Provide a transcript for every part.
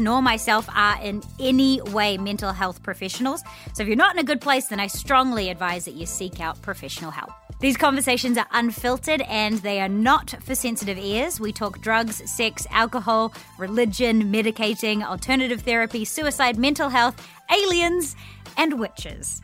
nor myself are in any way mental health professionals. So if you're not in a good place, then I strongly advise that you seek out professional help. These conversations are unfiltered and they are not for sensitive ears. We talk drugs, sex, alcohol, religion, medicating, alternative therapy, suicide, mental health, aliens, and witches.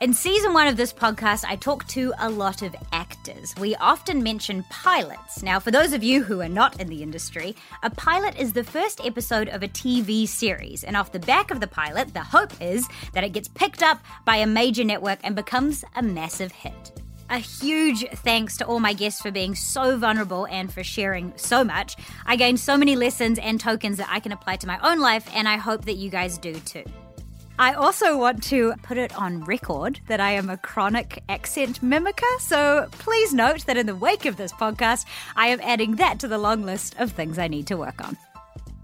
In season one of this podcast, I talk to a lot of actors. We often mention pilots. Now, for those of you who are not in the industry, a pilot is the first episode of a TV series. And off the back of the pilot, the hope is that it gets picked up by a major network and becomes a massive hit. A huge thanks to all my guests for being so vulnerable and for sharing so much. I gained so many lessons and tokens that I can apply to my own life, and I hope that you guys do too. I also want to put it on record that I am a chronic accent mimicker, so please note that in the wake of this podcast, I am adding that to the long list of things I need to work on.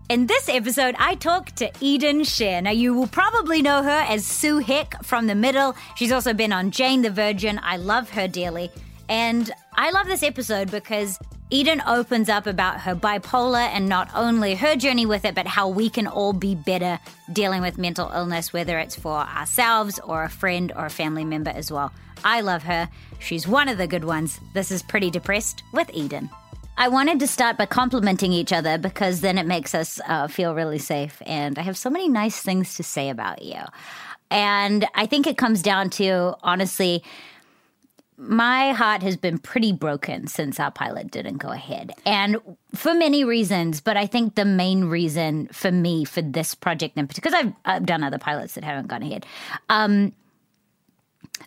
In this episode, I talk to Eden Sher. Now, you will probably know her as Sue Heck from The Middle. She's also been on Jane the Virgin. I love her dearly. And I love this episode because Eden opens up about her bipolar and not only her journey with it, but how we can all be better dealing with mental illness, whether it's for ourselves or a friend or a family member as well. I love her. She's one of the good ones. This is Pretty Depressed with Eden. I wanted to start by complimenting each other because then it makes us uh, feel really safe. And I have so many nice things to say about you. And I think it comes down to, honestly, my heart has been pretty broken since our pilot didn't go ahead. And for many reasons, but I think the main reason for me for this project in particular, because I've, I've done other pilots that haven't gone ahead, um,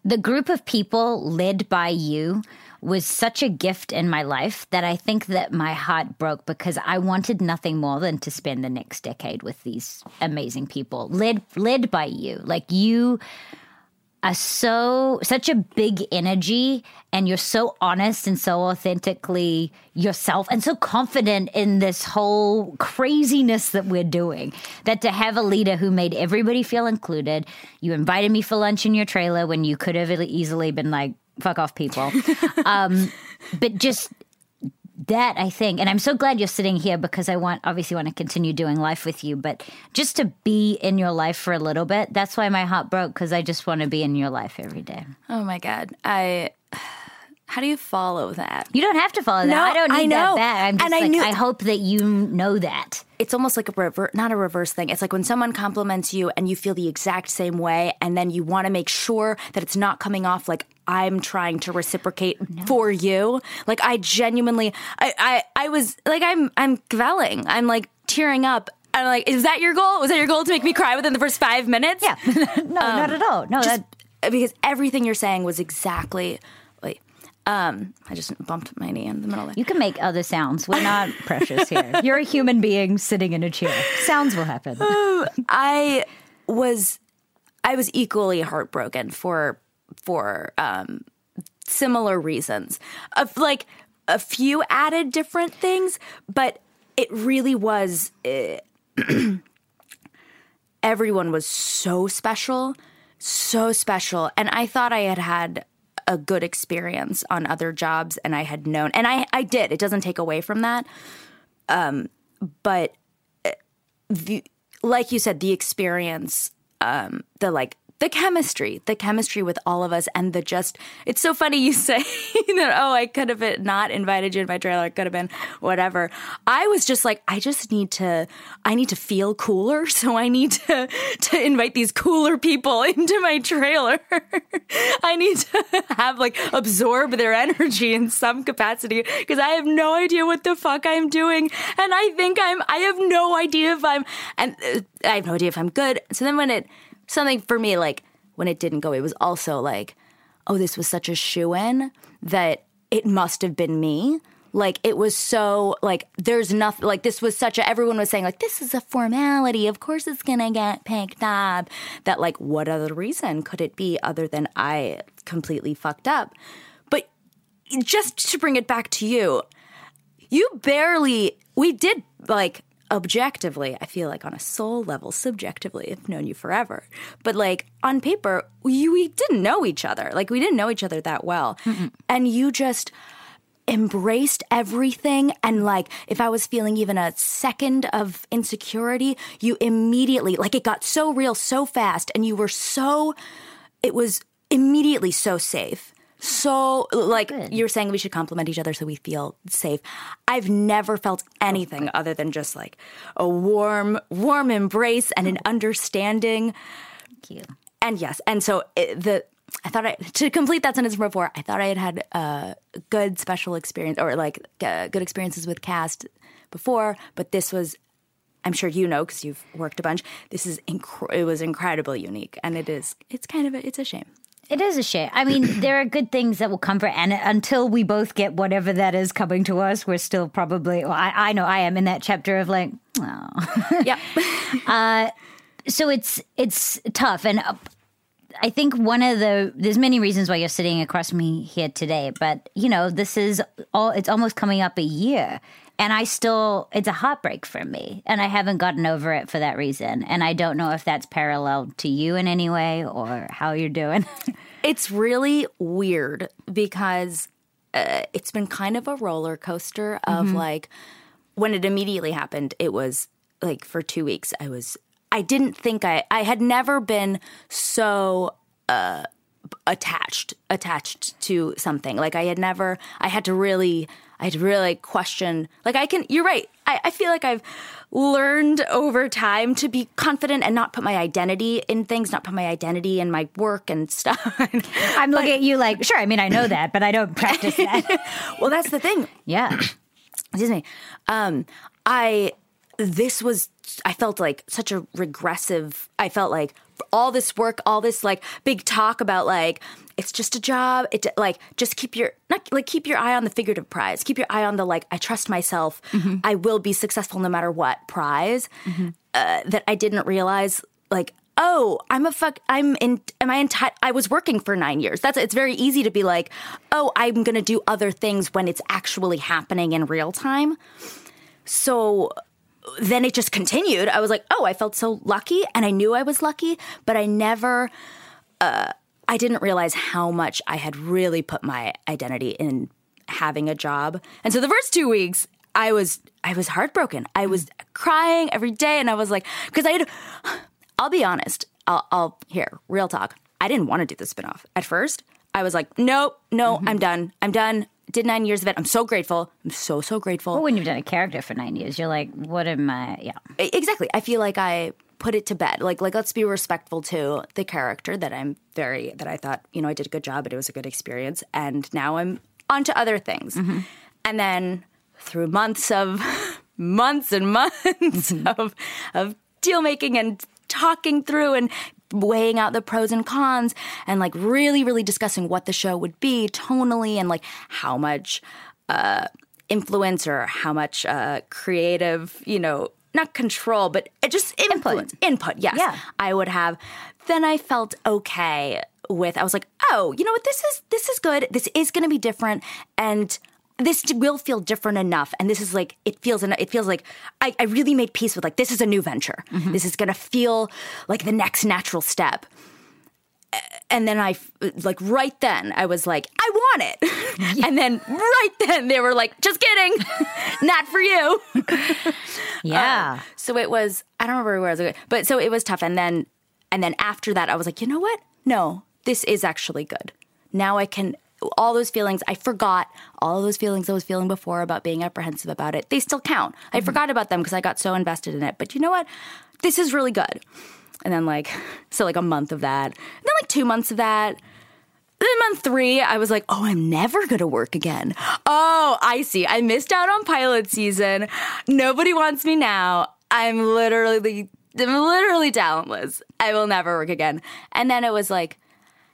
the group of people led by you was such a gift in my life that I think that my heart broke because I wanted nothing more than to spend the next decade with these amazing people led led by you. Like you are so such a big energy and you're so honest and so authentically yourself and so confident in this whole craziness that we're doing that to have a leader who made everybody feel included you invited me for lunch in your trailer when you could have easily been like fuck off people. Um, but just that I think, and I'm so glad you're sitting here because I want obviously want to continue doing life with you, but just to be in your life for a little bit. That's why my heart broke because I just want to be in your life every day. Oh my god, I. How do you follow that? You don't have to follow that. No, I don't need I know. that back. I'm just And I like, knew- I hope that you know that. It's almost like a rever- not a reverse thing. It's like when someone compliments you and you feel the exact same way, and then you want to make sure that it's not coming off like I'm trying to reciprocate for you. Like I genuinely, I, I, I was like, I'm, I'm quelling. I'm like tearing up. I'm like, is that your goal? Was that your goal to make me cry within the first five minutes? Yeah, no, not um, at all. No, just that, because everything you're saying was exactly wait um i just bumped my knee in the middle of it you can make other sounds. We're not precious here. You're a human being sitting in a chair. Sounds will happen. i was i was equally heartbroken for for um similar reasons of like a few added different things but it really was uh, everyone was so special so special and i thought i had had a good experience on other jobs and i had known and i i did it doesn't take away from that. Um but uh, the like you said the experience um the like the chemistry the chemistry with all of us and the just it's so funny you say that oh i could have not invited you in my trailer it could have been whatever. I was just like i just need to i need to feel cooler so i need to to invite these cooler people into my trailer. I need to have like absorb their energy in some capacity because i have no idea what the fuck i'm doing and i think i'm i have no idea if i'm and uh, i have no idea if i'm good. So then when it something for me like when it didn't go it was also like oh this was such a shoe in that it must have been me. Like it was so like there's nothing like this was such a everyone was saying like this is a formality. Of course it's gonna get picked up. That like what other reason could it be other than i completely fucked up? But just to bring it back to you you barely we did like objectively i feel like on a soul level subjectively i've known you forever. But like on paper we, we didn't know each other. Like we didn't know each other that well. Mm-hmm. And you just embraced everything. And like if I was feeling even a second of insecurity, you immediately like it got so real so fast. And you were so it was immediately so safe. So like Good. you're saying we should compliment each other so we feel safe. I've never felt anything other than just like a warm warm embrace and an understanding Thank you. and yes, and so it, the I thought I to complete that sentence from before. I thought I had had a good special experience or like uh, good experiences with cast before, but this was. I'm sure you know because you've worked a bunch. This is inc- it was incredibly unique, and it is. It's kind of a, it's a shame. It is a shame. I mean, there are good things that will come for, and until we both get whatever that is coming to us, we're still probably. Well, I, I know I am in that chapter of like, oh. Yep. so it's it's tough, and uh, I think one of the there's many reasons why you're sitting across from me here today, but you know, this is all. It's almost coming up a year. And I still, it's a heartbreak for me. And I haven't gotten over it for that reason. And I don't know if that's parallel to you in any way or how you're doing. It's really weird because uh, it's been kind of a roller coaster of like when it immediately happened, it was like for two weeks, I was, I didn't think I, I had never been so uh, attached, attached to something. Like I had never, I had to really, I had really question, like I can, you're right. I, I feel like I've learned over time to be confident and not put my identity in things, not put my identity in my work and stuff. I'm looking at you like, sure, I mean, I know that, but I don't practice that. well, that's the thing. yeah. Excuse me. Um, I this was I felt like such a regressive. I felt like all this work, all this like big talk about like it's just a job. It like just keep your not like keep your eye on the figurative prize. Keep your eye on the like I trust myself. I will be successful no matter what prize. Uh, that I didn't realize like oh i'm a fuck i'm in am i in i was working for nine years that's it's very easy to be like oh i'm gonna do other things when it's actually happening in real time so then it just continued i was like oh i felt so lucky and i knew i was lucky but i never uh, i didn't realize how much i had really put my identity in having a job and so the first two weeks i was i was heartbroken i was crying every day and i was like because i had I'll be honest. I'll, I'll here, real talk. I didn't want to do the spinoff at first. I was like, nope, no, I'm done. I'm done. Did nine years of it. I'm so grateful. I'm so so grateful. Well, when you've done a character for nine years, you're like, what am I? Yeah. Exactly. I feel like I put it to bed. Like like let's be respectful to the character that I'm very that I thought you know I did a good job. But it was a good experience, and now I'm on to other things. Mm-hmm. And then through months of months and months mm-hmm. of of deal making and talking through and weighing out the pros and cons and like really really discussing what the show would be tonally and like how much uh influence or how much uh creative you know not control but just influence input, yes. Yeah. i would have then i felt okay with i was like oh you know what? This is this is good. This is going to be different. And this will feel different enough and this is like it feels it feels like I, I really made peace with like this is a new venture mm-hmm. this is gonna feel like the next natural step and then i like right then i was like i want it and then right then they were like just kidding not for you Yeah. Um, so it was I don't remember where I was going, but so it was tough. And then and then after that, I was like, you know what? No, this is actually good. Now I can all those feelings I forgot all those feelings I was feeling before about being apprehensive about it. They still count. I mm-hmm. forgot about them because I got so invested in it. But you know what? This is really good. And then like so like a month of that, and then like two months of that. Then month three, I was like, oh, I'm never going to work again. Oh, I see. I missed out on pilot season. Nobody wants me now. I'm literally, I'm literally talentless. I will never work again. And then it was like,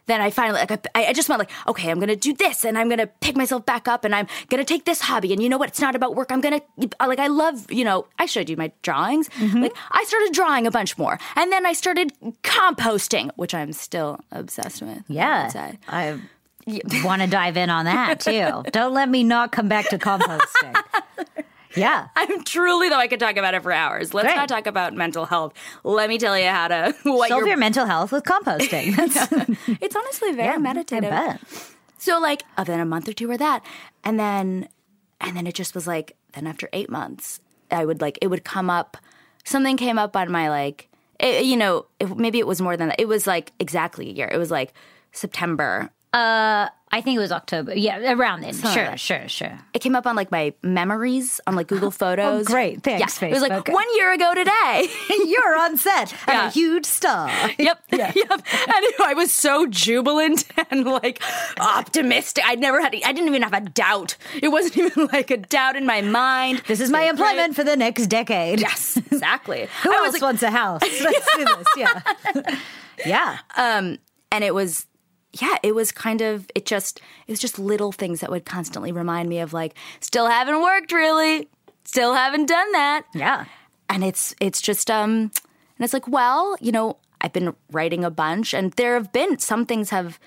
then I finally, like, I, I just went like, okay, I'm gonna do this, and I'm gonna pick myself back up, and I'm gonna take this hobby, and you know what? It's not about work. I'm gonna, uh, like, I love, you know, I showed you my drawings. Mm-hmm. Like, I started drawing a bunch more, and then I started composting, which I'm still obsessed with. Yeah. say. I want to dive in on that too. Don't let me not come back to composting. Yeah. I'm truly though I could talk about it for hours. Let's Great. not talk about mental health. Let me tell you how to what Solve your your mental health with composting. It's honestly very yeah, meditative. So like, uh, then a month or two or that, and then, and then it just was like, then after eight months, I would like, it would come up, something came up on my like, it, you know, it, maybe it was more than that. It was like exactly a year. It was like September. I think it was October. Yeah, around then. sure, that. sure, sure. It came up on like my memories on like Google Photos. Oh, great. Thanks, Yeah, it was like Facebook. one year ago today. You're on set and Yeah. a huge star. Yep. Yep. And I was so jubilant and like optimistic. I'd never had, I didn't even have a doubt. It wasn't even like a doubt in my mind. This is my employment for the next decade. Yes, exactly. Who I else was like, wants a house? Let's do this. Yeah. yeah. um, and it was, yeah, it was kind of, it just, it was just little things that would constantly remind me of like, still haven't worked really, still haven't done that. yeah. and it's it's just um and it's like well you know i've been writing a bunch and there have been some things have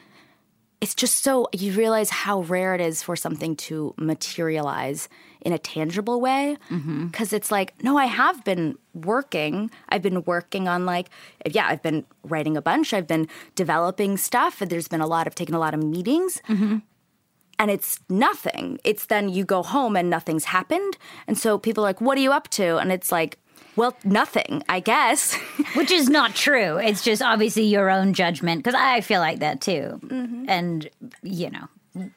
it's just so you realize how rare it is for something to materialize in a tangible way. Mm-hmm. Because it's like no i have been working. I've been working on like yeah i've been writing a bunch. I've been developing stuff. And there's been a lot of taking a lot of meetings. Mm-hmm. And it's nothing. It's then you go home and nothing's happened. And so people are like, What are you up to? And it's like, Well, nothing, I guess. Which is not true. It's just obviously your own judgment because I feel like that too. And, you know,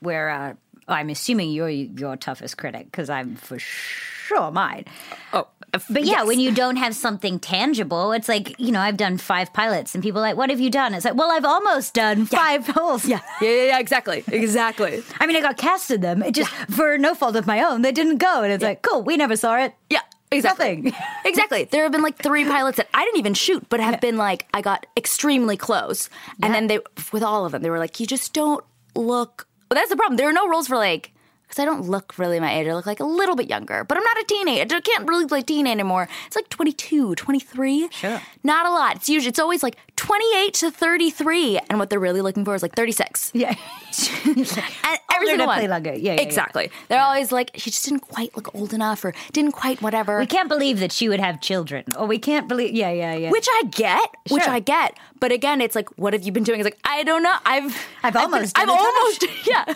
where uh, I'm assuming you're your toughest critic because I'm for sure mine. oh, But yeah, when you don't have something tangible, it's like, you know, I've done five pilots and people are like, what have you done? It's like, well, I've almost done five holes. yeah, yeah, yeah, yeah, exactly, exactly. I mean, I got cast in them. It just, for no fault of my own, they didn't go. And it's like, cool, we never saw it. Yeah, exactly. Nothing. exactly. There have been like three pilots that I didn't even shoot, but have been like, I got extremely close. And then they, with all of them, they were like, You just don't look. Well, that's the problem. There are no rules for like, because I don't look really my age. I look like a little bit younger, but I'm not a teenager. I can't really play teen anymore. It's like 22, 23. Sure. Not a lot. It's usually, it's always like 28 to 33. And what they're really looking for is like 36. Yeah. And every single one. play younger. Yeah, yeah, yeah. exactly. They're always like, she just didn't quite look old enough or didn't quite whatever. we can't believe that she would have children. Or we can't believe, yeah, yeah, yeah. Which I get, sure. which I get. But again, it's like, what have you been doing? It's like, I don't know. I've I've been- almost I've done it. almost yeah.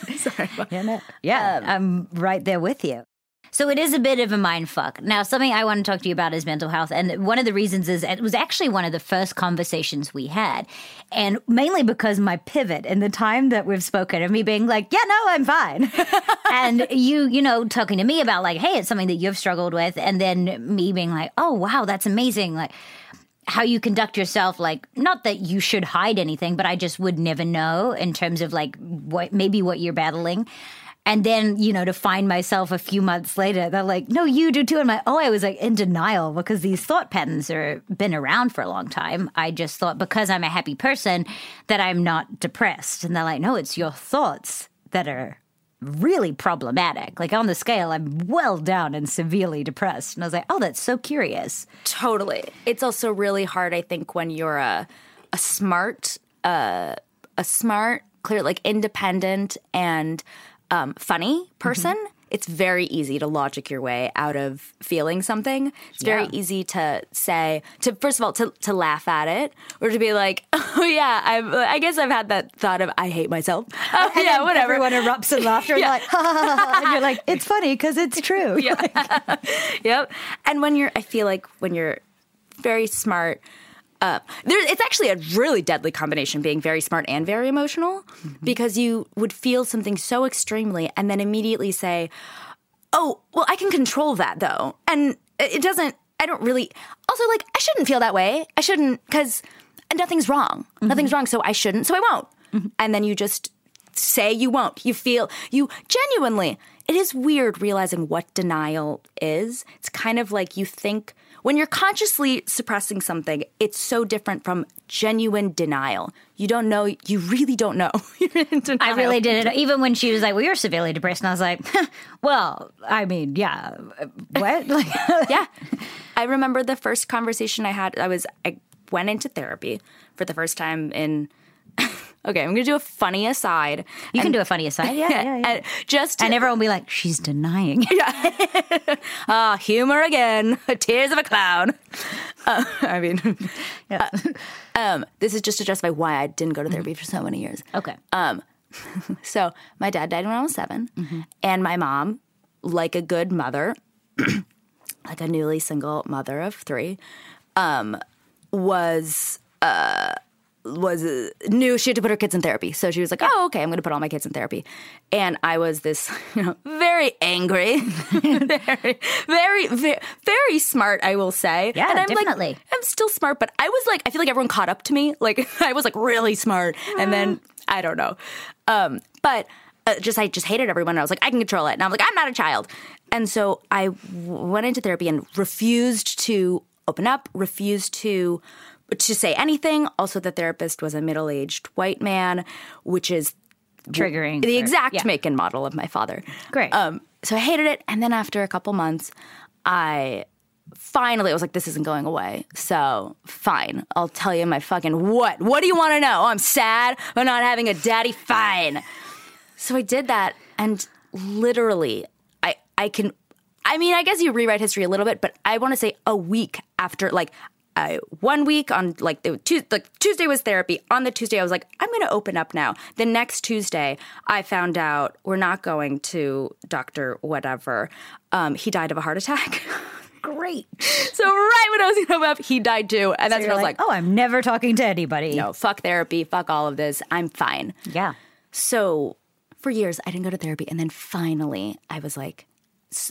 Yeah, yeah I'm right there with you. So it is a bit of a mind fuck. Now, something I want to talk to you about is mental health. And one of the reasons is it was actually one of the first conversations we had. And mainly because my pivot in the time that we've spoken of me being like, yeah, no, I'm fine. and you, you know, talking to me about like, hey, it's something that you've struggled with. And then me being like, oh, wow, that's amazing. Like, how you conduct yourself like not that you should hide anything but i just would never know in terms of like what maybe what you're battling. And then you know to find myself a few months later they're like no you do too. And like oh i was like in denial because these thought patterns are been around for a long time. I just thought because i'm a happy person that i'm not depressed. And they're like no it's your thoughts that are really problematic like on the scale i'm well down and severely depressed and i was like oh that's so curious Totally. It's also really hard, I think, when you're a a smart, uh, a smart, clear, like independent and um, funny person. It's very easy to logic your way out of feeling something. It's very Yeah. easy to say to first of all to to laugh at it or to be like, oh yeah, I've, I guess I've had that thought of I hate myself. Oh And yeah, whatever. Everyone erupts in laughter. Yeah. And, like, ha, ha, ha, ha, and you're like, it's funny because it's true. Yeah. yep. And when you're, I feel like when you're very smart, uh, there, it's actually a really deadly combination being very smart and very emotional because you would feel something so extremely and then immediately say, oh, well, I can control that though. And it doesn't, I don't really, also like, I shouldn't feel that way. I shouldn't, because nothing's wrong. Nothing's wrong. So I shouldn't. So I won't. And then you just say you won't. You feel, you genuinely, it is weird realizing what denial is. It's kind of like you think, when you're consciously suppressing something, it's so different from genuine denial. You don't know, you really don't know. You're in denial. I really didn't. Even when she was like, well, you're severely depressed. And I was like, well, I mean, yeah. uh, What? Like, yeah. I remember the first conversation I had. I was I went into therapy for the first time in. Okay, I'm gonna do a funny aside. you can do a funny aside. Yeah, yeah, yeah. And just to, And everyone will be like, she's denying. Yeah. ah, humor again. Tears of a clown. Uh, I mean, Yeah. um, this is just to justify why I didn't go to therapy for so many years. Okay. Um, so my dad died when I was 7 and my mom, like a good mother, like a newly single mother of three, um, was uh, was uh, knew she had to put her kids in therapy. So she was like, "Oh, okay, I'm going to put all my kids in therapy." And I was this, you know, very angry, very, very, very, very smart. I will say, Yeah, and I'm definitely. Like, I'm still smart, but I was like, I feel like everyone caught up to me. Like I was like really smart, and then I don't know, um, but. Uh, just I just hated everyone. And I was like, I can control it, and I'm like, I'm not a child, and so I w- went into therapy and refused to open up, refused to to say anything. Also, the therapist was a middle aged white man, which is Triggering. the exact yeah. make and model of my father. Great. Um, so I hated it, and then after a couple months, I finally I was like, "This isn't going away." So fine, I'll tell you my fucking what. What do you want to know? Oh, I'm sad. I'm not having a daddy. Fine. So I did that, and literally, I I can. I mean, I guess you rewrite history a little bit, but I want to say a week after, like. I, one week on like the Tuesday, like Tuesday was therapy. On the Tuesday, I was like, I'm going to open up now. The next Tuesday, I found out we're not going to Doctor whatever. Um, he died of a heart attack. Great. so right when I was going to open up, he died too, and that's You're when I was like, like, oh, I'm never talking to anybody. no, fuck therapy, fuck all of this. I'm fine. Yeah. So for years, I didn't go to therapy, and then finally, I was like, "S-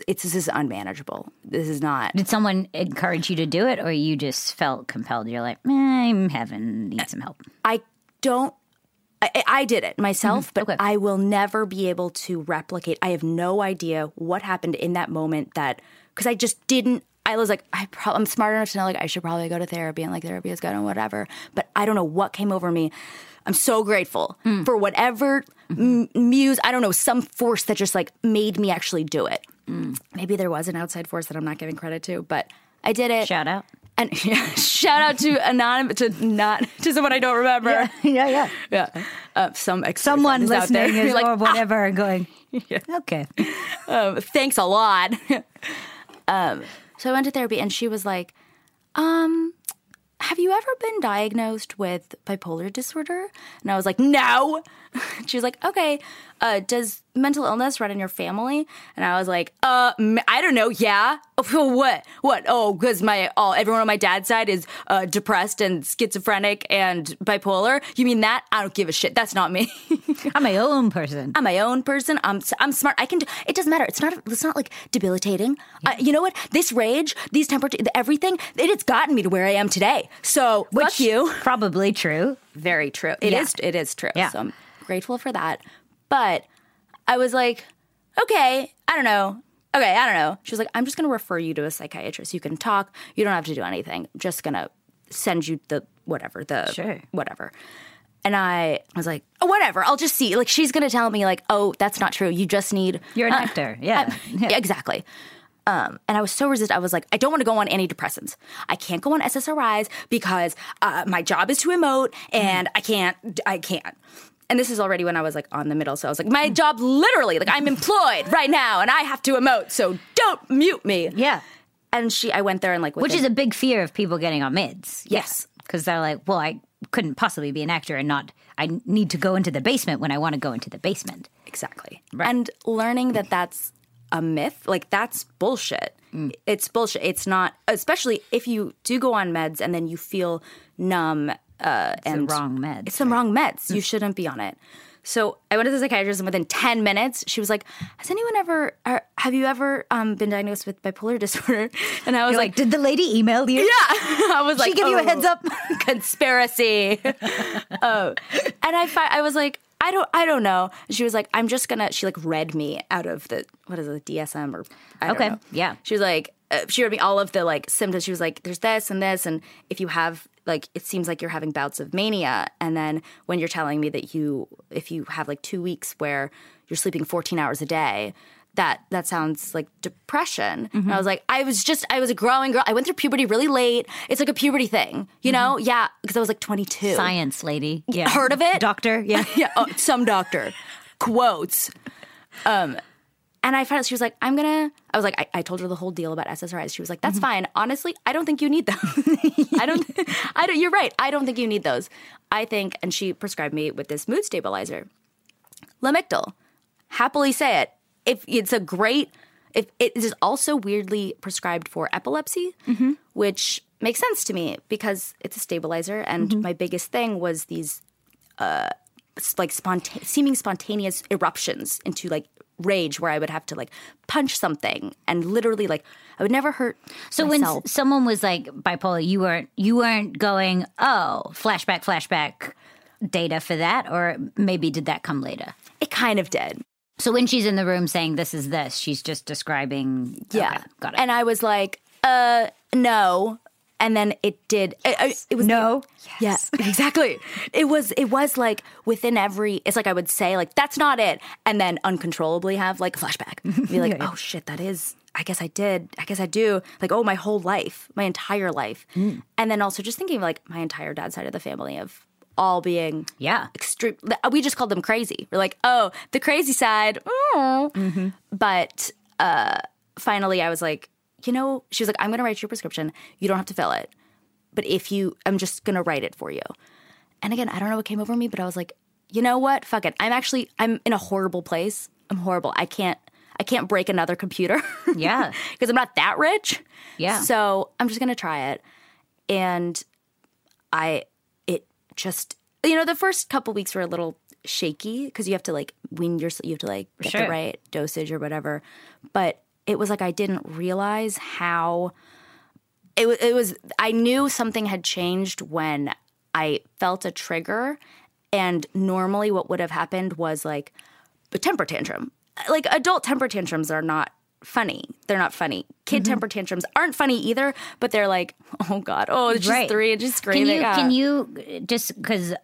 "It's this is unmanageable. This is not." Did someone encourage you to do it, or you just felt compelled? You're like, eh, I'm having need some help. I don't. I, I did it myself, but okay. I will never be able to replicate. I have no idea what happened in that moment. That because I just didn't. I was like, I pro- I'm smart enough to know like I should probably go to therapy and like therapy is good and whatever. But I don't know what came over me. I'm so grateful for whatever m- muse. I don't know some force that just like made me actually do it. Maybe there was an outside force that I'm not giving credit to, but I did it. Shout out. And yeah, shout out to anonymous to not to someone I don't remember. yeah, yeah. Yeah, uh, some Someone out there. listening is like, or whatever and going, okay. um, thanks a lot. um, so I went to therapy, and she was like, um, "Have you ever been diagnosed with bipolar disorder?" And I was like, "No." she was like, "Okay, uh, does mental illness run in your family?" And I was like, "Uh, I don't know. Yeah, what? What? Oh, because my all everyone on my dad's side is uh, depressed and schizophrenic and bipolar. You mean that? I don't give a shit. That's not me." I'm my own person. I'm my own person. I'm I'm smart. I can. do It doesn't matter. It's not. It's not like debilitating. Uh, you know what? This rage, these temperature, everything. It has gotten me to where I am today. So fuck you. Probably true. Very true. It is. Yeah. It is true. Yeah. So grateful for that. But I was like, okay, I don't know. Okay, I don't know. She was like, I'm just going to refer you to a psychiatrist. You can talk. You don't have to do anything. I'm just going to send you the whatever, the Sure. whatever. And I was like, oh, whatever. I'll just see. Like, she's going to tell me, like, oh, that's not true. You just need. You're an Uh, actor. Yeah. yeah, exactly. Um, and I was so resistant. I was like, I don't want to go on antidepressants. I can't go on SSRIs because uh, my job is to emote, and I can't. I can't. And this is already when I was like on the middle. So I was like, my job literally, like I'm employed right now, and I have to emote. So don't mute me. Yeah. And she, I went there and like, Which is a big fear of people getting on meds. Yes. Because they're like, well, I couldn't possibly be an actor and not, I need to go into the basement when I want to go into the basement. Exactly. And learning that that's a myth, like that's bullshit. Mm. It's bullshit. It's not, especially if you do go on meds and then you feel numb uh, and the wrong meds. It's the wrong meds. You shouldn't be on it. So I went to the psychiatrist, and within ten minutes, she was like, "Has anyone ever? Are, have you ever um, been diagnosed with bipolar disorder?" And I was like, like, did the lady email you? "Yeah." I was like, She give you a "Oh, heads up? conspiracy." oh, and I, I was like, "I don't, I don't know." She was like, "I'm just gonna." She like read me out of the what is it, DSM or I don't Okay, know. yeah. She was like, uh, she read me all of the like symptoms. She was like, "There's this and this, and if you have like, it seems like you're having bouts of mania." And then when you're telling me that you, if you have like two weeks where you're sleeping 14 hours a day. That that sounds like depression. And I mm-hmm. was like, I was just, I was a growing girl. I went through puberty really late. It's like a puberty thing, you know? Mm-hmm. Yeah, because I was like 22. Science lady. Yeah. Heard of it? Doctor. Yeah. yeah, oh, some doctor quotes. Um, and I found out she was like, I'm gonna. I was like, I, I told her the whole deal about SSRIs. She was like, That's mm-hmm. fine. Honestly, I don't think you need them. I don't. I don't. You're right. I don't think you need those. I think, and she prescribed me with this mood stabilizer. Lamictal. Happily say it. If it's a great, if it is also weirdly prescribed for epilepsy, mm-hmm. which makes sense to me because it's a stabilizer. And mm-hmm. my biggest thing was these, uh, like sponta- seeming spontaneous eruptions into like rage, where I would have to like punch something and literally like I would never hurt. So myself. when s- someone was like bipolar, you weren't you weren't going, oh, flashback, flashback data for that, or maybe did that come later? it kind of did. So when she's in the room saying this is this, she's just describing. Yeah, okay, got it. And I was like, uh, no. And then it did. It, it was no. Yes, exactly. It was. It was like within every. It's like I would say like that's not it, and then uncontrollably have like a flashback. Be like, oh shit, that is. I guess I did. I guess I do. Like, oh, my whole life, my entire life, Mm. and then also just thinking of like my entire dad's side of the family of all being Yeah. extreme. We just called them crazy. We're like, oh, the crazy side. Mm. Mm-hmm. But uh, finally, I was like, you know, she was like, I'm going to write you a prescription. You don't have to fill it. But if you, I'm just going to write it for you. And again, I don't know what came over me, but I was like, you know what? Fuck it. I'm actually, I'm in a horrible place. I'm horrible. I can't, I can't break another computer. Yeah. Because I'm not that rich. Yeah. So I'm just going to try it. And I, it just, you know, the first couple weeks were a little shaky because you have to like wean yourself, you have to like get Sure. the right dosage or whatever. But it was like I didn't realize how it, it was, I knew something had changed when I felt a trigger. And normally what would have happened was like a temper tantrum. Like adult temper tantrums are not funny. They're not funny. Kid Mm-hmm. temper tantrums aren't funny either, but they're like, oh God, oh, it's just Right. three and just Can screaming. you ah. can you just because uh,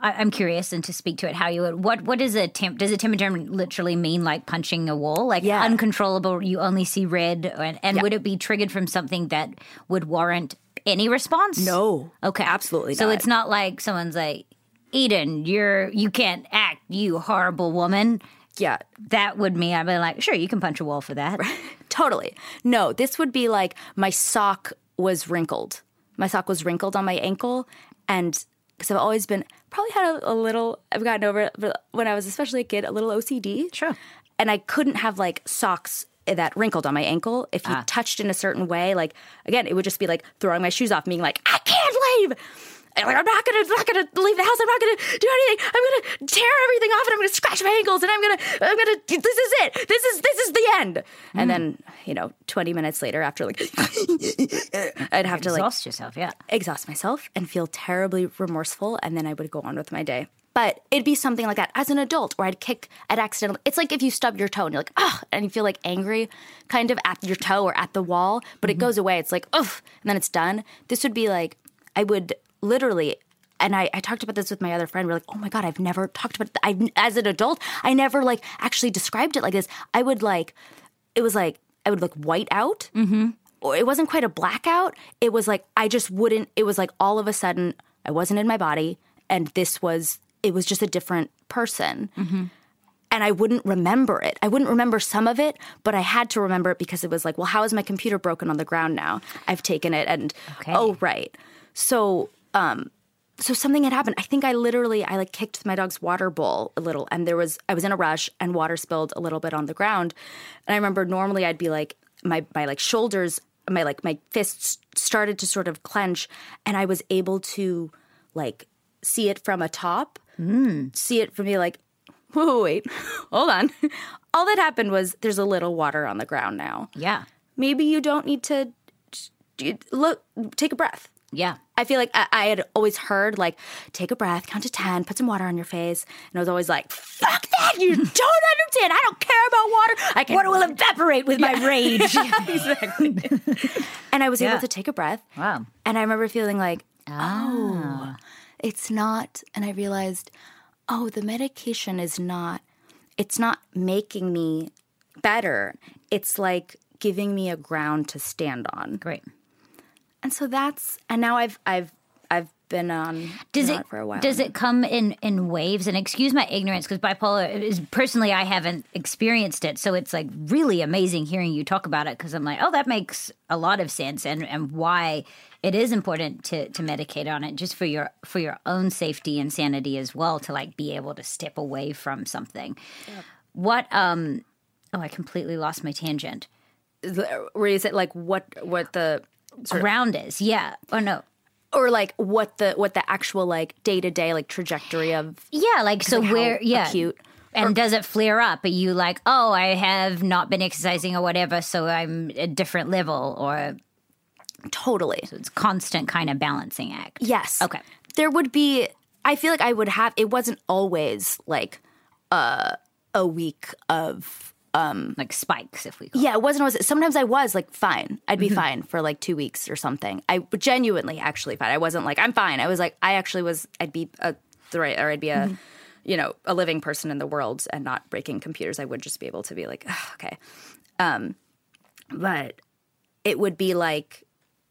I- I'm curious and to speak to it how you would what what is a temp does a temper tantrum literally mean like punching a wall like Yeah. uncontrollable you only see red and, and Yeah. would it be triggered from something that would warrant any response? No. Okay. Absolutely So not. it's not like someone's like Eden, you're you can't act, you horrible woman. Yeah, That would mean I'd be like, sure, you can punch a wall for that. totally. No, this would be like my sock was wrinkled. My sock was wrinkled on my ankle. And because I've always been, probably had a, a little, I've gotten over it but when I was especially a kid, a little OCD. Sure. And I couldn't have like socks that wrinkled on my ankle. If you ah. touched in a certain way, like, again, it would just be like throwing my shoes off, being like, I can't leave. And like, I'm not gonna, not gonna leave the house. I'm not gonna do anything. I'm gonna tear everything off, and I'm gonna scratch my ankles, and I'm gonna, I'm gonna. This is it. This is, this is the end. And then, you know, 20 minutes later, after like, I'd have to like Exhaust yourself, yeah. exhaust myself and feel terribly remorseful, and then I would go on with my day. But it'd be something like that as an adult, where I'd kick, I'd accidentally. It's like if you stub your toe and you're like, oh, and you feel like angry, kind of at your toe or at the wall, but it mm-hmm. goes away. It's like, ugh, and then it's done. This would be like, I would literally. And I, I talked about this with my other friend. We're like, oh my god, I've never talked about. I as an adult, I never like actually described it like this. I would like, it was like I would like white out, mm-hmm. or it wasn't quite a blackout. It was like I just wouldn't. It was like all of a sudden I wasn't in my body, and this was it was just a different person. Mm-hmm. And I wouldn't remember it. I wouldn't remember some of it, but I had to remember it because it was like, well, how is my computer broken on the ground now? I've taken it, and Okay. oh right. So um, so something had happened. I think I literally I like kicked my dog's water bowl a little and there was I was in a rush and water spilled a little bit on the ground. And I remember normally I'd be like my my like shoulders my like my fists started to sort of clench and I was able to like see it from a top. See it from me like whoa wait. Hold on. All that happened was there's a little water on the ground now. Yeah. Maybe you don't need to look take a breath. Yeah. I feel like I, I had always heard like take a breath, count to ten, put some water on your face, and I was always like, "Fuck that! You don't understand. I don't care about water. I can." Water will evaporate with my rage. exactly. and I was Yeah. able to take a breath, Wow. and I remember feeling like, "Oh, ah. it's not." And I realized, "Oh, the medication is not. It's not making me better. It's like giving me a ground to stand on." Great. And so that's and now I've I've I've been on, Does it for a while. does it come in in waves? And excuse my ignorance, because bipolar is personally I haven't experienced it, so it's like really amazing hearing you talk about it. Because I'm like, oh, that makes a lot of sense, and and why it is important to to medicate on it, just for your for your own safety and sanity as well, to like be able to step away from something. What um oh, I completely lost my tangent. Where is it like what what the Ground is yeah. Oh no, or like what the what the actual like day to day like trajectory of Yeah, like so like, where yeah. acute- And does it flare up? Are you like, oh, I have not been exercising or whatever, so I'm a different level, or totally it's constant kind of balancing act? yes Okay. there would be I feel like I would have it wasn't always like uh, a week of Um, like spikes, if we call Yeah, it wasn't always. Sometimes I was like fine. I'd be mm-hmm. fine for like two weeks or something. I genuinely actually fine. I wasn't like I'm fine. I was like I actually was. I'd be a threat or I'd be a mm-hmm. you know a living person in the world and not breaking computers. I would just be able to be like "Ugh, okay, um, but it would be like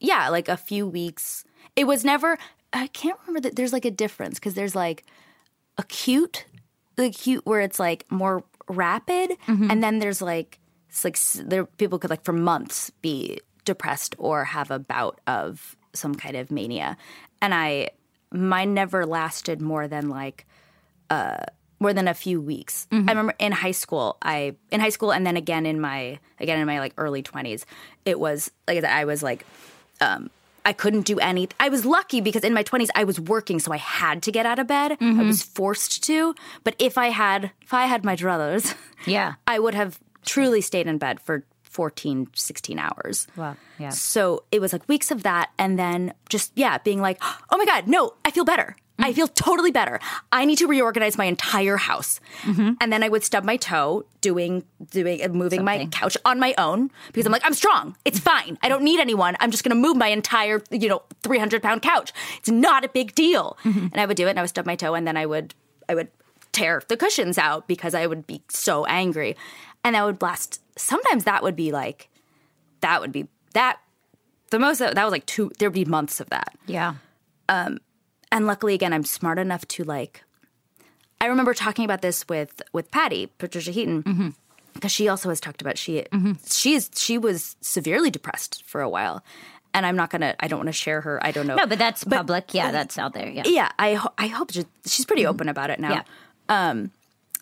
yeah, like a few weeks. It was never. I can't remember that. There's like a difference because there's like acute, acute where it's like more rapid, and then there's like it's like there people could like for months be depressed or have a bout of some kind of mania, and I mine never lasted more than like uh more than a few weeks. I remember in high school, I in high school and then again in my again in my like early 20s, it was like I I was like um I couldn't do any. I was lucky because in my 20s I was working, so I had to get out of bed. I mm-hmm. was forced to. But if I had, if I had my druthers, Yeah. I would have truly stayed in bed for 14, 16 hours. Wow. Yeah. So it was like weeks of that, and then just yeah, being like, oh my god, no, I feel better. I feel totally better. I need to reorganize my entire house, Mm-hmm. and then I would stub my toe doing doing uh, moving my couch on my own because I'm like, I'm strong. It's fine. I don't need anyone. I'm just going to move my entire you know 300 pound couch. It's not a big deal. Mm-hmm. And I would do it, and I would stub my toe, and then I would I would tear the cushions out because I would be so angry, and that would blast. Sometimes that would be like that would be that the most that was like two there'd be months of that Yeah. And luckily again i'm smart enough to like i remember talking about this with with patty patricia heaton mm-hmm. because she also has talked about she mm-hmm. she is she was severely depressed for a while and i'm not gonna i don't want to share her i don't know No, but that's public. Yeah, that's out there. Yeah. yeah i ho- i hope she, she's pretty mm-hmm. open about it now Yeah. Um,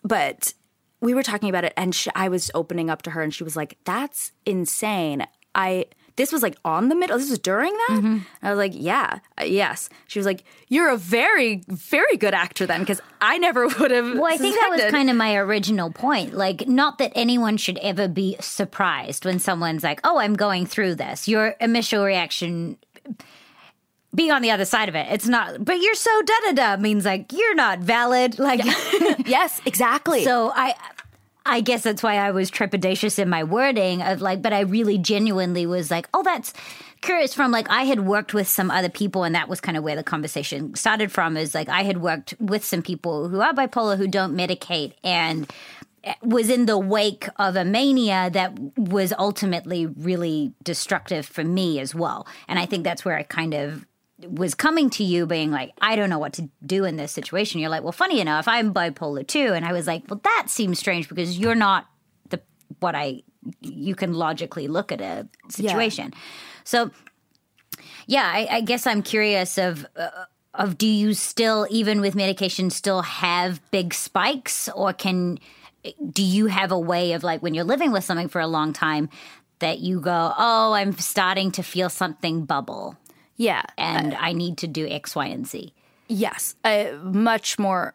but we were talking about it and she, i was opening up to her and she was like that's insane i this was like on the middle this was during that Mm-hmm. i was like yeah uh, yes she was like you're a very very good actor then because i never would have Well, I think that was kind of my original point. Like, not that anyone should ever be surprised when someone's like, oh, I'm going through this. Your initial reaction, being on the other side of it. It's not, but you're so da da da means like, you're not valid. Like, yes exactly so I. I guess that's why I was trepidatious in my wording of like, but I really genuinely was like, oh, that's curious from like, I had worked with some other people, and that was kind of where the conversation started from is like, I had worked with some people who are bipolar who don't medicate and eh, was in the wake of a mania that was ultimately really destructive for me as well. And I think that's where I kind of was coming to you being like, I don't know what to do in this situation. You're like, well, funny enough, I'm bipolar too. And I was like, well, that seems strange because you're not the what I you can logically look at a situation. So yeah, I, I guess I'm curious of uh, of do you still even with medication still have big spikes or can do you have a way of like when you're living with something for a long time that you go, "Oh, I'm starting to feel something bubble yeah and I need to do X, Y, and Z." Yes, uh, much more.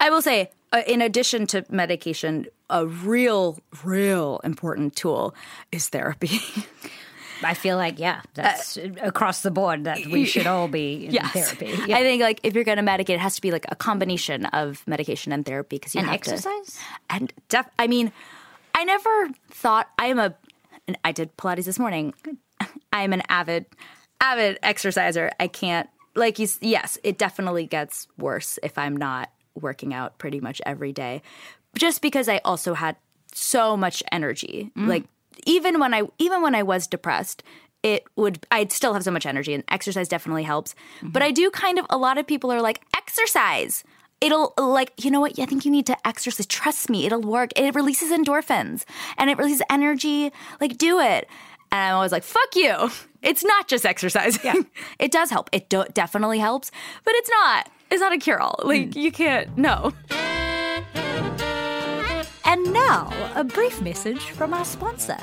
I will say, uh, in addition to medication, a real, real important tool is therapy. I feel like yeah, that's across the board that we should all be in therapy. Yeah. I think like if you're going to medicate, it has to be like a combination of medication and therapy because you and have to exercise? and def- I mean, I never thought I am a. And I did Pilates this morning. I am an avid, avid exerciser. I can't like you. Yes, it definitely gets worse if I'm not working out pretty much every day, just because I also had so much energy. Mm. Like even when I even when I was depressed, it would I'd still have so much energy and exercise definitely helps. Mm-hmm. But I do kind of a lot of people are like exercise. It'll like you know what I think you need to exercise. Trust me, it'll work. It releases endorphins and it releases energy. Like do it. And I'm always like, fuck you. It's not just exercising. Yeah. it does help. It do- definitely helps, but it's not. It's not a cure all. Like mm. you can't. No. And now, a brief message from our sponsor.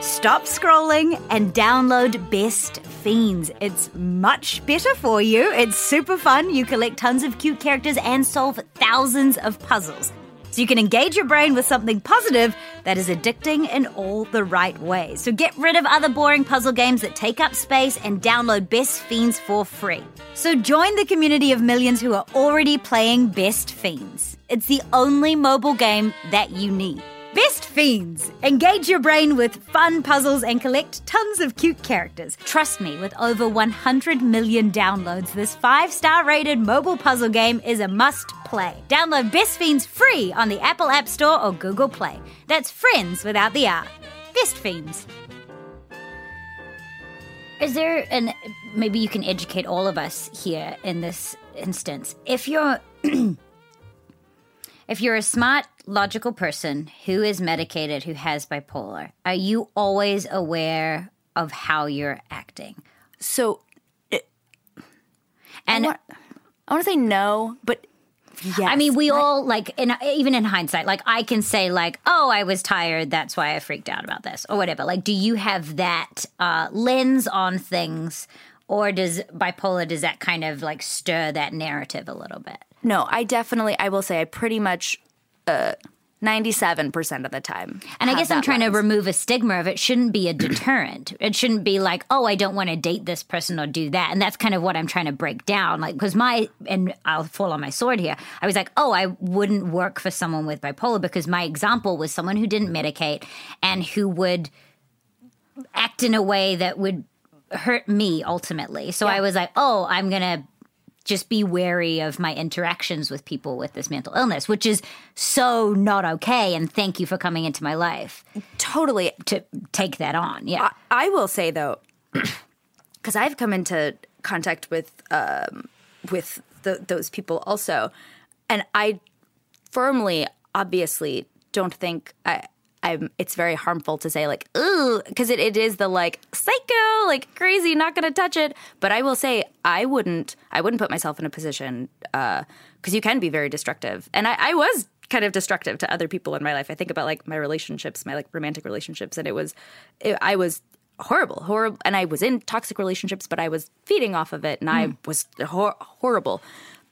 Stop scrolling and download Best Fiends. It's much better for you. It's super fun. You collect tons of cute characters and solve thousands of puzzles. So you can engage your brain with something positive that is addicting in all the right ways. So get rid of other boring puzzle games that take up space and download Best Fiends for free. So join the community of millions who are already playing Best Fiends. It's the only mobile game that you need. Best Fiends! Engage your brain with fun puzzles and collect tons of cute characters. Trust me, with over 100 million downloads, this five star rated mobile puzzle game is a must play. Download Best Fiends free on the Apple App Store or Google Play. That's friends without the R. Best Fiends. Is there an maybe you can educate all of us here in this instance? If you're if you're a smart, logical person who is medicated, who has bipolar, are you always aware of how you're acting? So And I want, I want to say no, but yes. I mean, we all like, in, even in hindsight, like I can say, like, "Oh, I was tired. That's why I freaked out about this," or whatever. Like, do you have that uh, lens on things, or does bipolar does that kind of like stir that narrative a little bit? No. I definitely. I will say I pretty much uh, ninety-seven percent of the time. And I guess I'm trying lens. to remove a stigma of it. Shouldn't be a deterrent. it shouldn't be like, oh, I don't want to date this person or do that. And that's kind of what I'm trying to break down. Like, because my, and I'll fall on my sword here. I was like, oh, I wouldn't work for someone with bipolar because my example was someone who didn't medicate and who would act in a way that would hurt me ultimately. So I was like, oh, I'm going to just be wary of my interactions with people with this mental illness, which is so not okay. And thank you for coming into my life totally. to take that on. Yeah. I, I will say though, because I've come into contact with um, with the, those people also, and I firmly, obviously, don't think I. I'm, it's very harmful to say like ooh because it, it is the like psycho like crazy not gonna touch it. But i will say i wouldn't i wouldn't put myself in a position uh, because you can be very destructive. And I, I was kind of destructive to other people in my life. I think about like my relationships my like romantic relationships and it was it, i was horrible horrible and i was in toxic relationships but i was feeding off of it and i hmm. was hor- horrible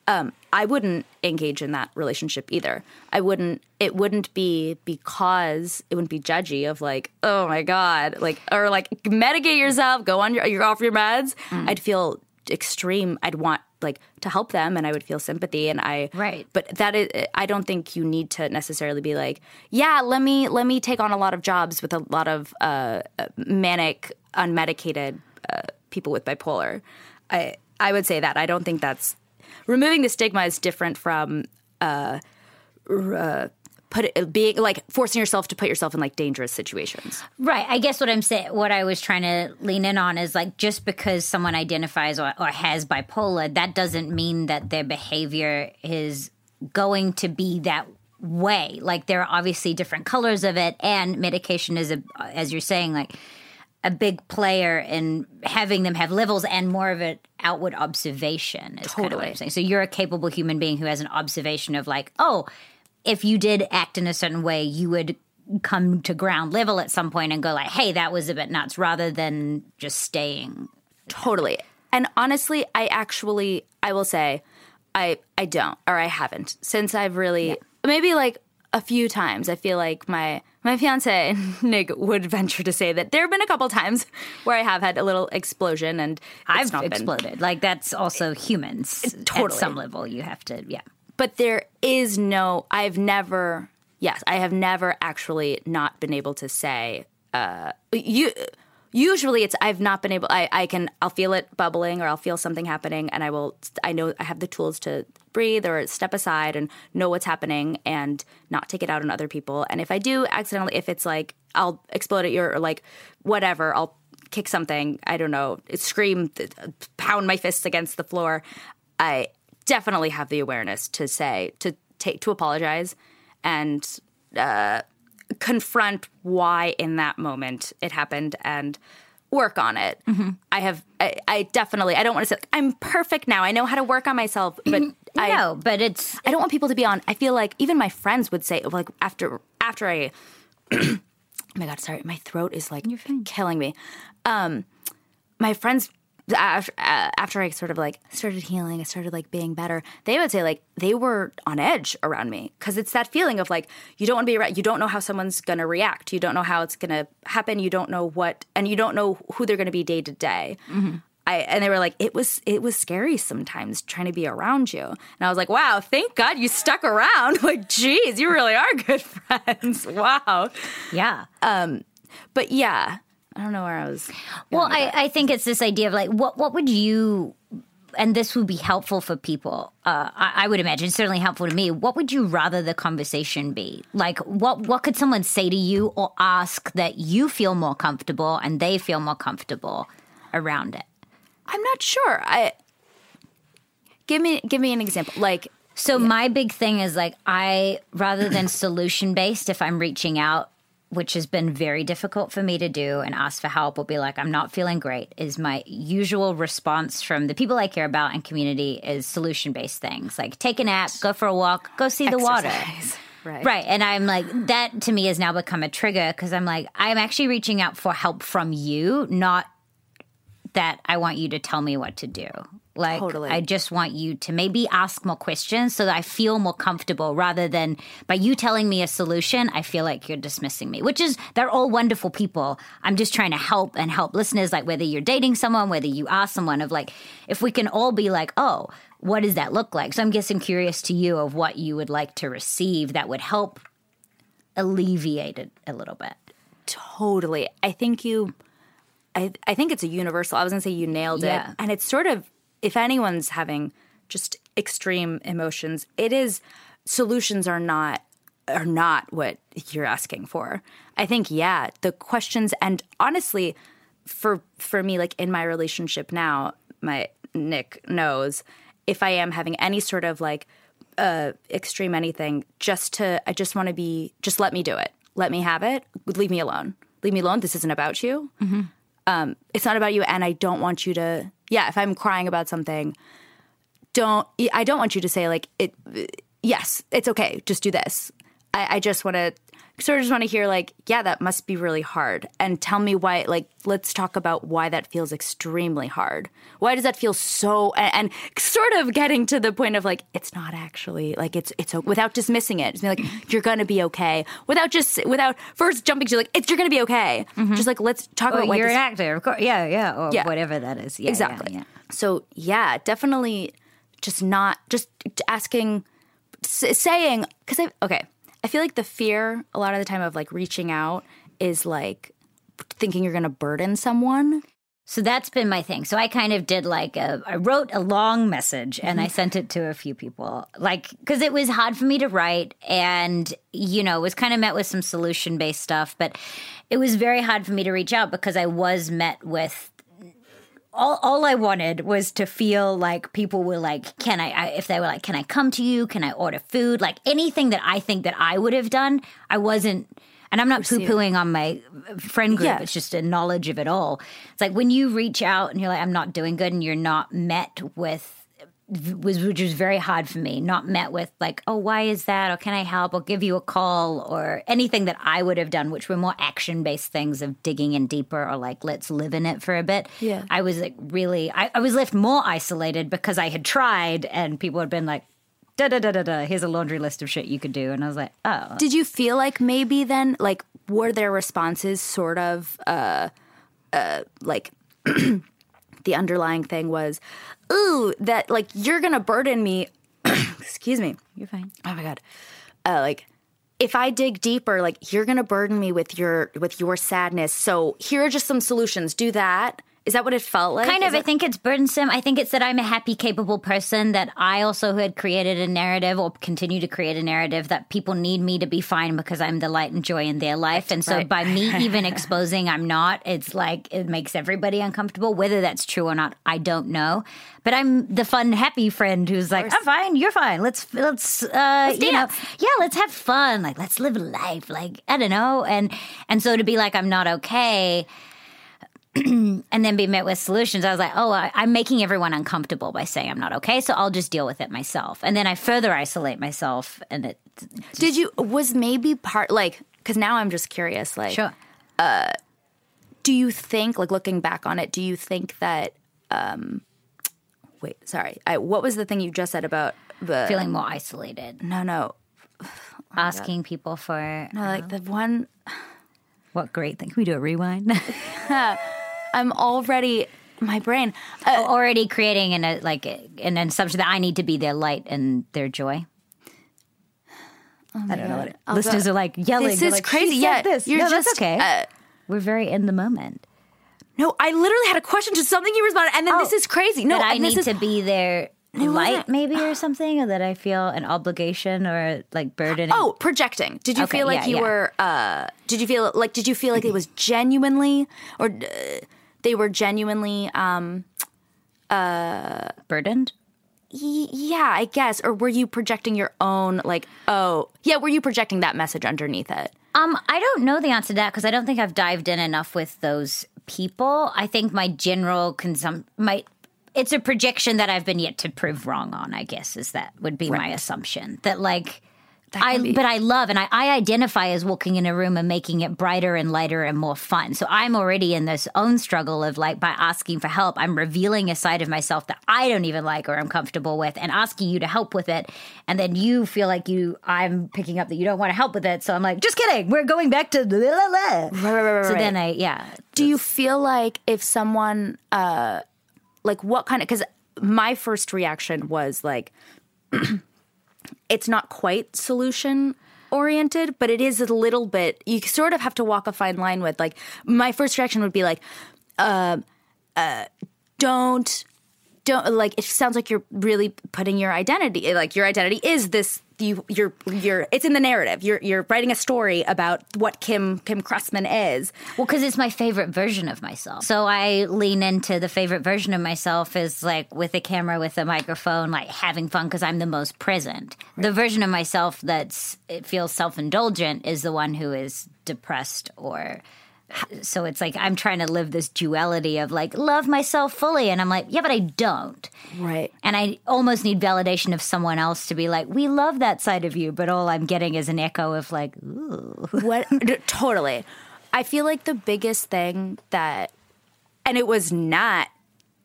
um, I wouldn't engage in that relationship either. I wouldn't. It wouldn't be because it wouldn't be judgy of like, oh my god, like or like medicate yourself, go on your you're off your meds. I'd feel extreme. I'd want like to help them, and I would feel sympathy, and I Right. But that is, I don't think you need to necessarily be like, yeah, let me let me take on a lot of jobs with a lot of uh, manic, unmedicated uh, people with bipolar. I I would say that I don't think that's removing the stigma is different from uh, uh, put it, being like forcing yourself to put yourself in like dangerous situations. Right. I guess what I'm saying, what I was trying to lean in on is like just because someone identifies or, or has bipolar, that doesn't mean that their behavior is going to be that way. Like there are obviously different colors of it, and medication is a, as you're saying, like a big player in having them have levels and more of an outward observation is kind of what Totally. I'm saying. So you're a capable human being who has an observation of like, oh, if you did act in a certain way, you would come to ground level at some point and go like, hey, that was a bit nuts, rather than just staying. Totally. And honestly, I actually I will say I I don't or I haven't since I've really maybe like a few times I feel like my my fiance Nick would venture to say that there have been a couple times where I have had a little explosion and I've not been exploded. Like that's also humans. At Totally. some level, you have to, yeah. but there is no i've never yes i have never actually not been able to say uh you usually it's I've not been able I, I can I'll feel it bubbling or I'll feel something happening and I will I know I have the tools to breathe or step aside and know what's happening and not take it out on other people. And if I do accidentally if it's like I'll explode at your or like whatever, I'll kick something, I don't know, scream, pound my fists against the floor. I definitely have the awareness to say to take to apologize and uh, confront why in that moment it happened and work on it. Mm-hmm. I have, I, I, definitely, I don't want to say I'm perfect now. I know how to work on myself, but I know, but it's, I don't want people to be on. I feel like even my friends would say, like after after I, oh my god, sorry, my throat is like killing me. Um, my friends after, after I sort of like started healing, I started like being better. They would say like they were on edge around me because it's that feeling of like you don't want to be right. You don't know how someone's going to react. You don't know how it's going to happen. You don't know what, and you don't know who they're going to be day to day. Mm-hmm. I, and they were like, it was it was scary sometimes trying to be around you. And I was like, wow, thank God you stuck around. like, geez, you really are good friends. wow. Yeah. Um, but yeah, I don't know where I was. Well, I, I think it's this idea of like, what what would you, and this would be helpful for people. Uh, I, I, would imagine certainly helpful to me. What would you rather the conversation be? Like, what what could someone say to you or ask that you feel more comfortable and they feel more comfortable around it? I'm not sure. I give me give me an example. Like, so yeah. my big thing is like I rather than solution based. If I'm reaching out which has been very difficult for me to do and ask for help will be like i'm not feeling great is my usual response from the people i care about and community is solution based things like take a nap go for a walk go see the water Right. Right. And I'm like, that to me has now become a trigger because I'm like, I'm actually reaching out for help from you, not that I want you to tell me what to do. Like, totally. I just want you to maybe ask more questions so that I feel more comfortable rather than by you telling me a solution, I feel like you're dismissing me, which is, they're all wonderful people. I'm just trying to help and help listeners, like whether you're dating someone, whether you are someone, of like, if we can all be like, oh, what does that look like? So I'm guessing curious to you of what you would like to receive that would help alleviate it a little bit. Totally. I think you. I, I think it's a universal. I was gonna say you nailed yeah. it, and it's sort of if anyone's having just extreme emotions, it is solutions are not are not what you're asking for. I think yeah, the questions and honestly for for me like in my relationship now, my Nick knows if I am having any sort of like uh extreme anything just to I just want to be just let me do it. Let me have it. Leave me alone. Leave me alone. This isn't about you. Mm-hmm. Um, it's not about you and I don't want you to yeah, if I'm crying about something, don't I don't want you to say like it. Yes, it's okay. Just do this. I, I just want to sort of just want to hear like, yeah, that must be really hard, and tell me why. Like, let's talk about why that feels extremely hard. Why does that feel so? And, and sort of getting to the point of like, it's not actually like it's it's without dismissing it. It's like you're gonna be okay without just without first jumping to like it's you're gonna be okay. Mm-hmm. Just like let's talk about you're this, an actor, of course. Yeah, yeah, or yeah. whatever that is. Yeah, exactly. Yeah, yeah. So yeah, definitely just not just asking, saying because I okay I feel like the fear a lot of the time of like reaching out is like thinking you're going to burden someone. So that's been my thing. So I kind of did like a, I wrote a long message and I mm-hmm. sent it to a few people, like, because it was hard for me to write and, you know, was kind of met with some solution based stuff, but it was very hard for me to reach out because I was met with all, all I wanted was to feel like people were like, can I, I, if they were like, can I come to you? Can I order food? Like anything that I think that I would have done, I wasn't, and I'm not poo pooing on my friend group. Yeah. It's just a knowledge of it all. It's like when you reach out and you're like, I'm not doing good and you're not met with was which was very hard for me not met with like oh why is that? Or can i help? Or give you a call? Or anything that i would have done which were more action based things of digging in deeper or like let's live in it for a bit. Yeah. I was like really i, I was left more isolated because i had tried and people had been like da da da da da here's a laundry list of shit you could do. And i was like oh. Did you feel like maybe then like were their responses sort of uh uh like the underlying thing was, ooh, that like you're gonna burden me. excuse me. You're fine. Oh my god. Uh, like if I dig deeper, like you're gonna burden me with your with your sadness. So here are just some solutions. Do that. Is that what it felt like? Kind of. Is I it- think it's burdensome. I think it's that I'm a happy, capable person, that I also had created a narrative or continue to create a narrative that people need me to be fine because I'm the light and joy in their life. And so Right. by me even exposing I'm not, it's like it makes everybody uncomfortable. Whether that's true or not, I don't know. But I'm the fun, happy friend who's like, I'm fine, you're fine. Let's, let's, uh, you know, yeah, let's have fun. Like, let's live life. Like, I don't know. And, and so to be like, I'm not okay and then be met with solutions. I was like, oh, I, I'm making everyone uncomfortable by saying I'm not okay, so I'll just deal with it myself. And then I further isolate myself, and it Did you was maybe part like because now I'm just curious. Like, sure. do you think like looking back on it? Do you think that? um Wait, sorry. I, what was the thing you just said about the? Feeling more isolated, no, no, asking people for no. Like the one. what great thing. Can we do a rewind? I'm already my brain. Uh, Already creating an like an assumption that I need to be their light and their joy. I don't know what it, I'll listeners go- are like yelling. This is like, crazy. Yeah, this. you're no, just, okay. uh, We're very in the moment. no, I literally had a question to something you responded, and then this Oh, is crazy. No, that I need is, to be their wasn't- light, maybe, or something, or that I feel an obligation or like burden. Oh, projecting. Did you Okay, feel like yeah, you yeah. were? uh Did you feel like? Did you feel like it was genuinely, or uh, they were genuinely? um burdened. y- Yeah, I guess. Or were you projecting your own? Like, oh, yeah. Were you projecting that message underneath it? Um, I don't know the answer to that because I don't think I've dived in enough with those people. I think my general consum my it's a projection that I've been yet to prove wrong on. I guess is that would be my assumption that like. I, be- but I love and I, I identify as walking in a room and making it brighter and lighter and more fun. So I'm already in this own struggle of like by asking for help, I'm revealing a side of myself that I don't even like or I'm comfortable with and asking you to help with it. And then you feel like you I'm picking up that you don't want to help with it. So I'm like, just kidding. We're going back to blah, blah, blah. Right, right, right, So then I yeah. Do you feel like if someone, uh like, what kind of? Because my first reaction was like, it's not quite solution oriented, but it is a little bit. You sort of have to walk a fine line with. Like, my first reaction would be like, uh, uh, don't. Don't like it sounds like you're really putting your identity like your identity is this you you're you're it's in the narrative you're you're writing a story about what Kim Kim Crossman is Well, because it's my favorite version of myself. So I lean into the favorite version of myself is like with a camera, with a microphone, like having fun because I'm the most present. The version of myself that's it feels self indulgent is the one who is depressed or. So it's like I'm trying to live this duality of like love myself fully, and I'm like, yeah, but I don't. right And I almost need validation of someone else to be like, we love that side of you, but all I'm getting is an echo of like, ooh. What totally. I feel like the biggest thing that and it was not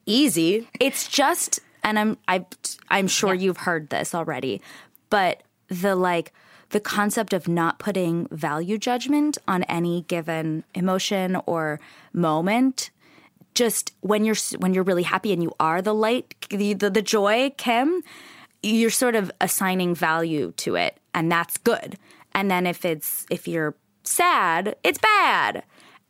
easy. It's just and I'm I I'm sure you've heard this already, but the like the concept of not putting value judgment on any given emotion or moment. Just when you're when you're really happy and you are the light the, the, the joy kim you're sort of assigning value to it and that's good. And then if it's if you're sad it's bad.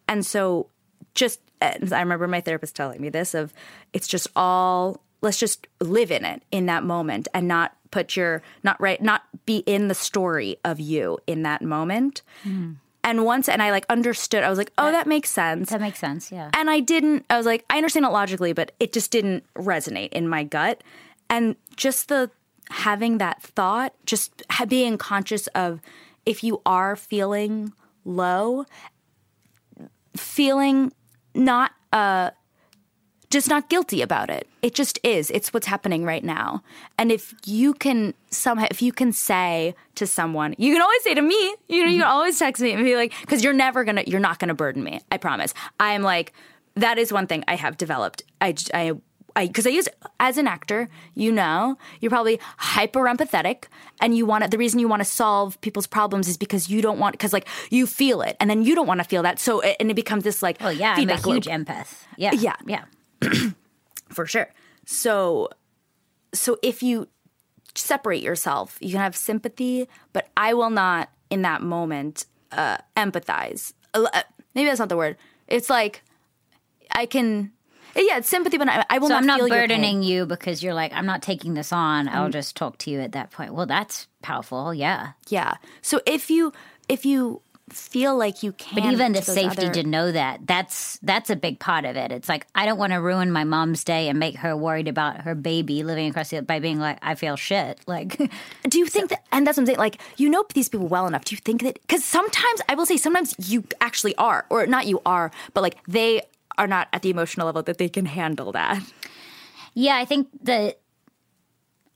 And so just and i remember my therapist telling me this of it's just all let's just live in it in that moment and not put your not right not be in the story of you in that moment and once and i like understood i was like oh that makes sense That makes sense, yeah. and I didn't, I was like, I understand it logically, but it just didn't resonate in my gut. And just the having that thought, just being conscious of if you are feeling low, feeling not, uh, just not guilty about it. It just is. It's what's happening right now. And if you can somehow, if you can say to someone, you can always say to me, you know, you can always text me and be like, because you're never gonna, you're not gonna burden me. I promise. I'm like, that is one thing I have developed. I, I, because I use as an actor, you know, you're probably hyper empathetic, and you want to. The reason you want to solve people's problems is because you don't want, because like you feel it, and then you don't want to feel that. So, and it becomes this like, oh yeah, I'm a feedback loop huge empath. Yeah, Yeah. yeah. for sure. So so if you separate yourself, you can have sympathy, but I will not in that moment uh, empathize. Uh, maybe that's not the word. It's like I can. Yeah, it's sympathy, but I, I will So not. I'm not burdening you because you're like, I'm not taking this on. I'll just talk to you at that point. Well, that's powerful. Yeah. Yeah. So if you if you feel like you can, But even the safety other- to know that that's that's a big part of it. It's like I don't want to ruin my mom's day and make her worried about her baby living across the by being like I feel shit. Like Do you think that? And that's what I'm saying. Like you know these people well enough. Do you think that? Because sometimes I will say sometimes you actually are, or not you are, but like they are not at the emotional level that they can handle that. Yeah, I think that uh,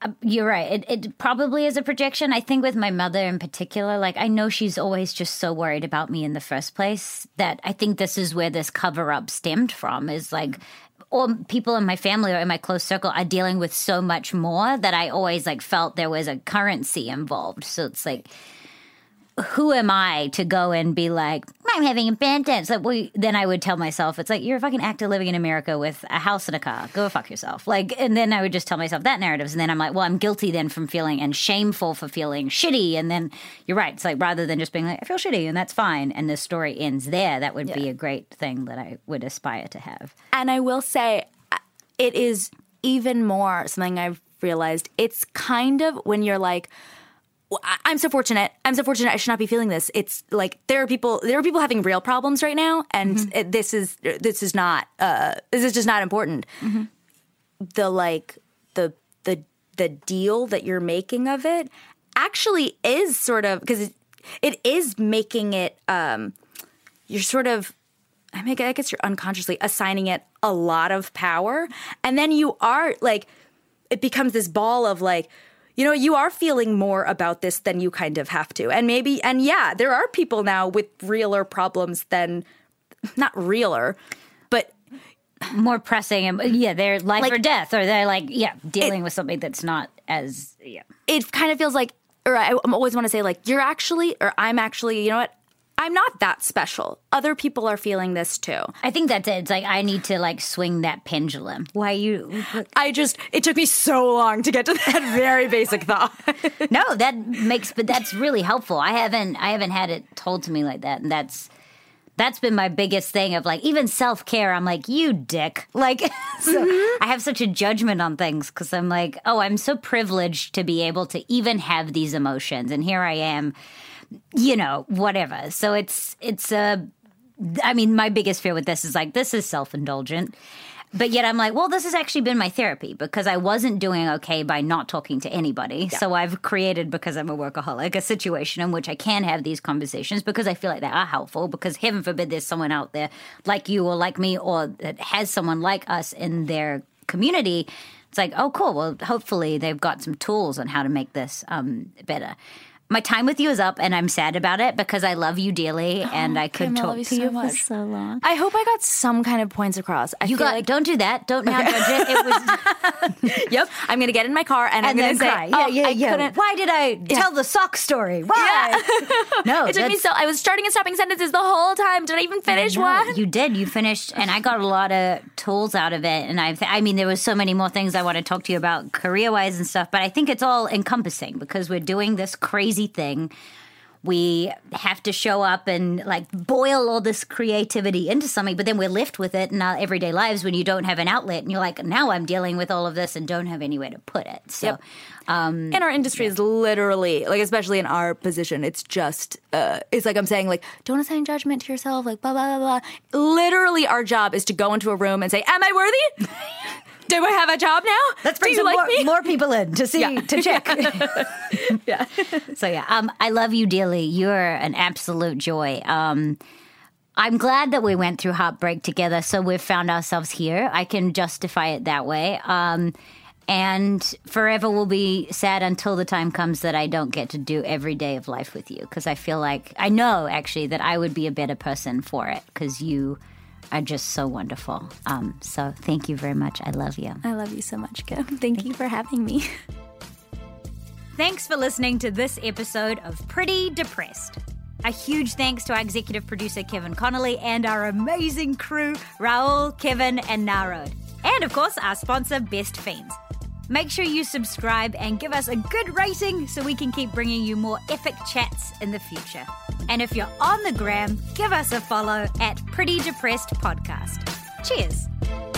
Uh, you're right. It, it probably is a projection. I think with my mother in particular, like I know she's always just so worried about me in the first place that I think this is where this cover up stemmed from is like or people in my family or in my close circle are dealing with so much more that I always like felt there was a currency involved. So it's like who am I to go and be like, I'm having a bad day? Like, well, then I would tell myself, it's like, you're a fucking actor living in America with a house and a car. Go fuck yourself. Like, and then I would just tell myself that narratives. And then I'm like, well, I'm guilty then from feeling and shameful for feeling shitty. And then you're right. It's like, rather than just being like, I feel shitty and that's fine. And the story ends there. That would be a great thing that I would aspire to have. And I will say, it is even more something I've realized. It's kind of when you're like, I'm so fortunate. I'm so fortunate. I should not be feeling this. It's like there are people. There are people having real problems right now, and it, this is this is not. Uh, this is just not important. The like the the the deal that you're making of it actually is sort of because it, it is making it. Um, you're sort of I mean, I guess you're unconsciously assigning it a lot of power. And then you are like, it becomes this ball of like, you know, you are feeling more about this than you kind of have to. And maybe, and yeah, there are people now with realer problems than, not realer, but More pressing. And yeah, they're life Like- or death, or they're like, yeah, dealing with something that's not as, yeah. it kind of feels like, or I always want to say, like, you're actually, or I'm actually, you know what? I'm not that special. Other people are feeling this too. I think that's it. It's like I need to like swing that pendulum. Why you? I just, it took me so long to get to that very basic thought. no, that makes, but that's really helpful. I haven't, I haven't had it told to me like that, and that's that's been my biggest thing of like even self care. I'm like you dick, like so mm-hmm. I have such a judgment on things because I'm like, oh, I'm so privileged to be able to even have these emotions, and here I am, you know, whatever. So it's it's a. I mean, my biggest fear with this is like this is self indulgent. But yet I'm like, well, this has actually been my therapy because I wasn't doing okay by not talking to anybody. So I've created, because I'm a workaholic, a situation in which I can have these conversations because I feel like they are helpful. Because heaven forbid there's someone out there like you or like me or that has someone like us in their community. It's like, oh, cool. Well, hopefully they've got some tools on how to make this um, better. My time with you is up, and I'm sad about it because I love you dearly, oh, and I could Kim, I talk you to so you for so long. I hope I got some kind of points across. I You feel got like don't do that. Don't now judge it. It was Yep. I'm gonna get in my car and, I'm gonna say, cry. oh, yeah, yeah, I yeah. couldn't. Why did I tell the sock story? Why? no, It took me so. I was starting and stopping sentences the whole time. Did I even finish one? You did. You finished, and I got a lot of tools out of it. And I, I mean, there was so many more things I want to talk to you about career wise and stuff. But I think it's all encompassing because we're doing this crazy thing. We have to show up and like boil all this creativity into something, but then we're left with it in our everyday lives when you don't have an outlet, and you're like, now I'm dealing with all of this and don't have anywhere to put it. So. Yep. and our industry is literally like, especially in our position, it's just. Uh, it's like I'm saying, like, don't assign judgment to yourself. Like, blah blah blah blah. Literally, our job is to go into a room and say, "Am I worthy? Do I have a job now? Let's bring some like more, me?" more people in to see Yeah. to check. Yeah. so yeah, um, I love you dearly. You're an absolute joy. Um, I'm glad that we went through heartbreak together, so we've found ourselves here. I can justify it that way. Um, and forever will be sad until the time comes that I don't get to do every day of life with you because I feel like I know actually that I would be a better person for it because you are just so wonderful. Um, so thank you very much. I love you. I love you so much, Kim. Thank you for having me. Thanks for listening to this episode of Pretty Depressed. A huge thanks to our executive producer Kevin Connolly and our amazing crew Raul, Kevin, and Narod. And of course, our sponsor Best Fiends. Make sure you subscribe and give us a good rating so we can keep bringing you more epic chats in the future. And if you're on the gram, give us a follow at Pretty Depressed Podcast. Cheers.